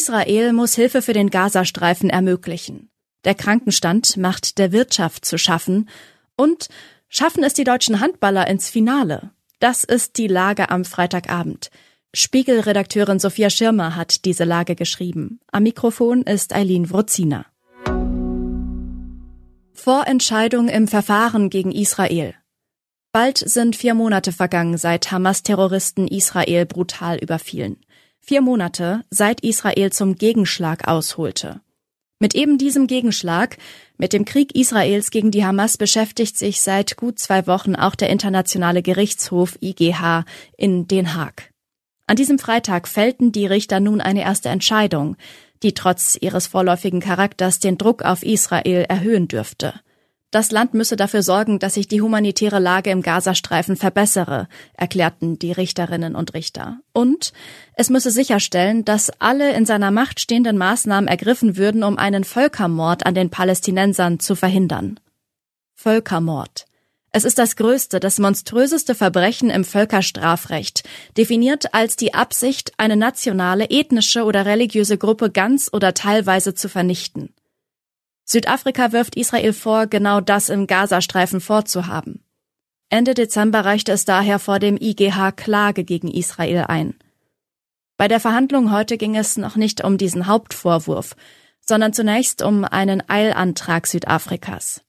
Israel muss Hilfe für den Gazastreifen ermöglichen. Der Krankenstand macht der Wirtschaft zu schaffen. Und schaffen es die deutschen Handballer ins Finale? Das ist die Lage am Freitagabend. Spiegelredakteurin Sophia Schirmer hat diese Lage geschrieben. Am Mikrofon ist Eileen Wrozina. Vorentscheidung im Verfahren gegen Israel. Bald sind vier Monate vergangen, seit Hamas-Terroristen Israel brutal überfielen. Vier Monate, seit Israel zum Gegenschlag ausholte. Mit eben diesem Gegenschlag, mit dem Krieg Israels gegen die Hamas beschäftigt sich seit gut zwei Wochen auch der Internationale Gerichtshof IGH in Den Haag. An diesem Freitag fällten die Richter nun eine erste Entscheidung, die trotz ihres vorläufigen Charakters den Druck auf Israel erhöhen dürfte. Das Land müsse dafür sorgen, dass sich die humanitäre Lage im Gazastreifen verbessere, erklärten die Richterinnen und Richter. Und es müsse sicherstellen, dass alle in seiner Macht stehenden Maßnahmen ergriffen würden, um einen Völkermord an den Palästinensern zu verhindern. Völkermord. Es ist das größte, das monströseste Verbrechen im Völkerstrafrecht, definiert als die Absicht, eine nationale, ethnische oder religiöse Gruppe ganz oder teilweise zu vernichten. Südafrika wirft Israel vor, genau das im Gazastreifen vorzuhaben. Ende Dezember reichte es daher vor dem IGH Klage gegen Israel ein. Bei der Verhandlung heute ging es noch nicht um diesen Hauptvorwurf, sondern zunächst um einen Eilantrag Südafrikas.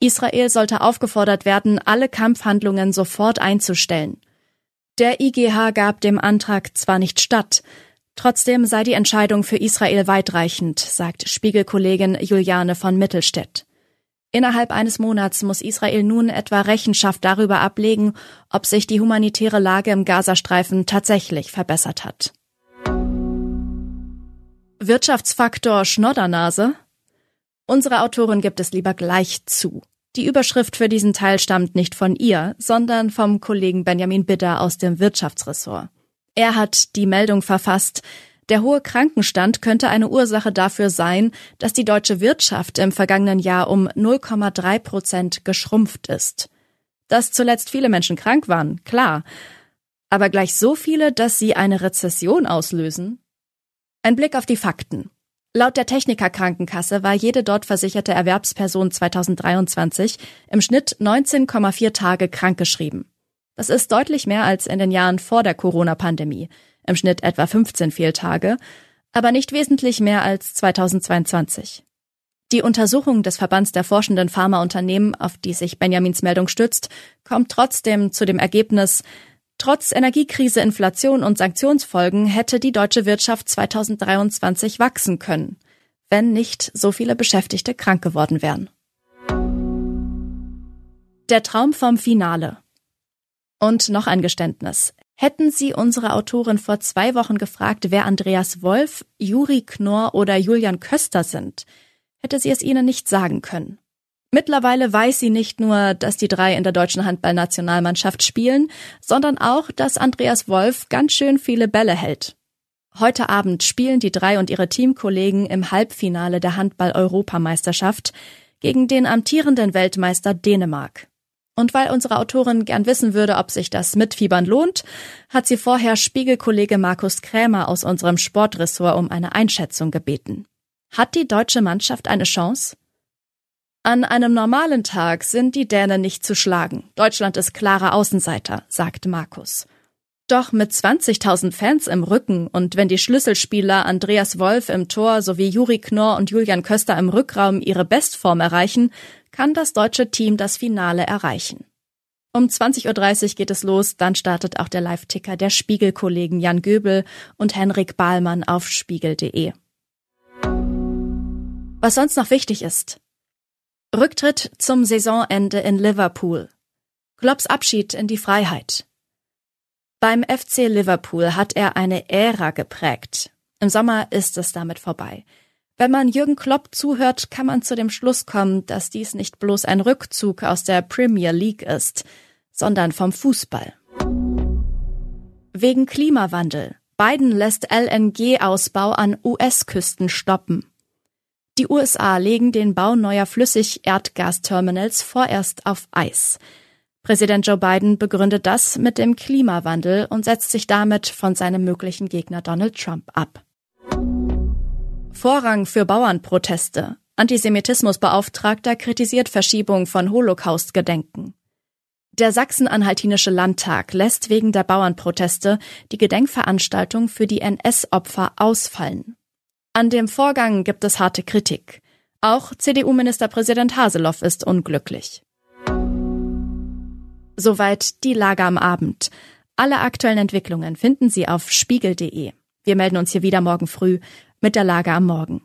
Israel sollte aufgefordert werden, alle Kampfhandlungen sofort einzustellen. Der IGH gab dem Antrag zwar nicht statt, Trotzdem sei die Entscheidung für Israel weitreichend, sagt Spiegelkollegin Juliane von Mittelstädt. Innerhalb eines Monats muss Israel nun etwa Rechenschaft darüber ablegen, ob sich die humanitäre Lage im Gazastreifen tatsächlich verbessert hat. Wirtschaftsfaktor Schnoddernase? Unsere Autorin gibt es lieber gleich zu. Die Überschrift für diesen Teil stammt nicht von ihr, sondern vom Kollegen Benjamin Bidder aus dem Wirtschaftsressort. Er hat die Meldung verfasst, der hohe Krankenstand könnte eine Ursache dafür sein, dass die deutsche Wirtschaft im vergangenen Jahr um 0,3 Prozent geschrumpft ist. Dass zuletzt viele Menschen krank waren, klar. Aber gleich so viele, dass sie eine Rezession auslösen? Ein Blick auf die Fakten. Laut der Technikerkrankenkasse war jede dort versicherte Erwerbsperson 2023 im Schnitt 19,4 Tage krankgeschrieben. Das ist deutlich mehr als in den Jahren vor der Corona-Pandemie, im Schnitt etwa 15 Fehltage, aber nicht wesentlich mehr als 2022. Die Untersuchung des Verbands der forschenden Pharmaunternehmen, auf die sich Benjamins Meldung stützt, kommt trotzdem zu dem Ergebnis, trotz Energiekrise, Inflation und Sanktionsfolgen hätte die deutsche Wirtschaft 2023 wachsen können, wenn nicht so viele Beschäftigte krank geworden wären. Der Traum vom Finale. Und noch ein Geständnis. Hätten Sie unsere Autorin vor zwei Wochen gefragt, wer Andreas Wolf, Juri Knorr oder Julian Köster sind, hätte sie es Ihnen nicht sagen können. Mittlerweile weiß sie nicht nur, dass die drei in der deutschen Handballnationalmannschaft spielen, sondern auch, dass Andreas Wolf ganz schön viele Bälle hält. Heute Abend spielen die drei und ihre Teamkollegen im Halbfinale der Handball-Europameisterschaft gegen den amtierenden Weltmeister Dänemark. Und weil unsere Autorin gern wissen würde, ob sich das Mitfiebern lohnt, hat sie vorher Spiegelkollege Markus Krämer aus unserem Sportressort um eine Einschätzung gebeten. Hat die deutsche Mannschaft eine Chance? An einem normalen Tag sind die Dänen nicht zu schlagen. Deutschland ist klarer Außenseiter, sagt Markus. Doch mit 20.000 Fans im Rücken und wenn die Schlüsselspieler Andreas Wolf im Tor sowie Juri Knorr und Julian Köster im Rückraum ihre Bestform erreichen, kann das deutsche Team das Finale erreichen. Um 20.30 Uhr geht es los, dann startet auch der Live-Ticker der Spiegelkollegen Jan Göbel und Henrik Bahlmann auf spiegel.de. Was sonst noch wichtig ist. Rücktritt zum Saisonende in Liverpool. Klopps Abschied in die Freiheit. Beim FC Liverpool hat er eine Ära geprägt. Im Sommer ist es damit vorbei. Wenn man Jürgen Klopp zuhört, kann man zu dem Schluss kommen, dass dies nicht bloß ein Rückzug aus der Premier League ist, sondern vom Fußball. Wegen Klimawandel. Biden lässt LNG-Ausbau an US-Küsten stoppen. Die USA legen den Bau neuer Flüssig-Erdgasterminals vorerst auf Eis. Präsident Joe Biden begründet das mit dem Klimawandel und setzt sich damit von seinem möglichen Gegner Donald Trump ab. Vorrang für Bauernproteste. Antisemitismusbeauftragter kritisiert Verschiebung von Holocaust-Gedenken. Der Sachsen-Anhaltinische Landtag lässt wegen der Bauernproteste die Gedenkveranstaltung für die NS-Opfer ausfallen. An dem Vorgang gibt es harte Kritik. Auch CDU-Ministerpräsident Haseloff ist unglücklich. Soweit die Lage am Abend. Alle aktuellen Entwicklungen finden Sie auf spiegel.de. Wir melden uns hier wieder morgen früh mit der Lage am Morgen.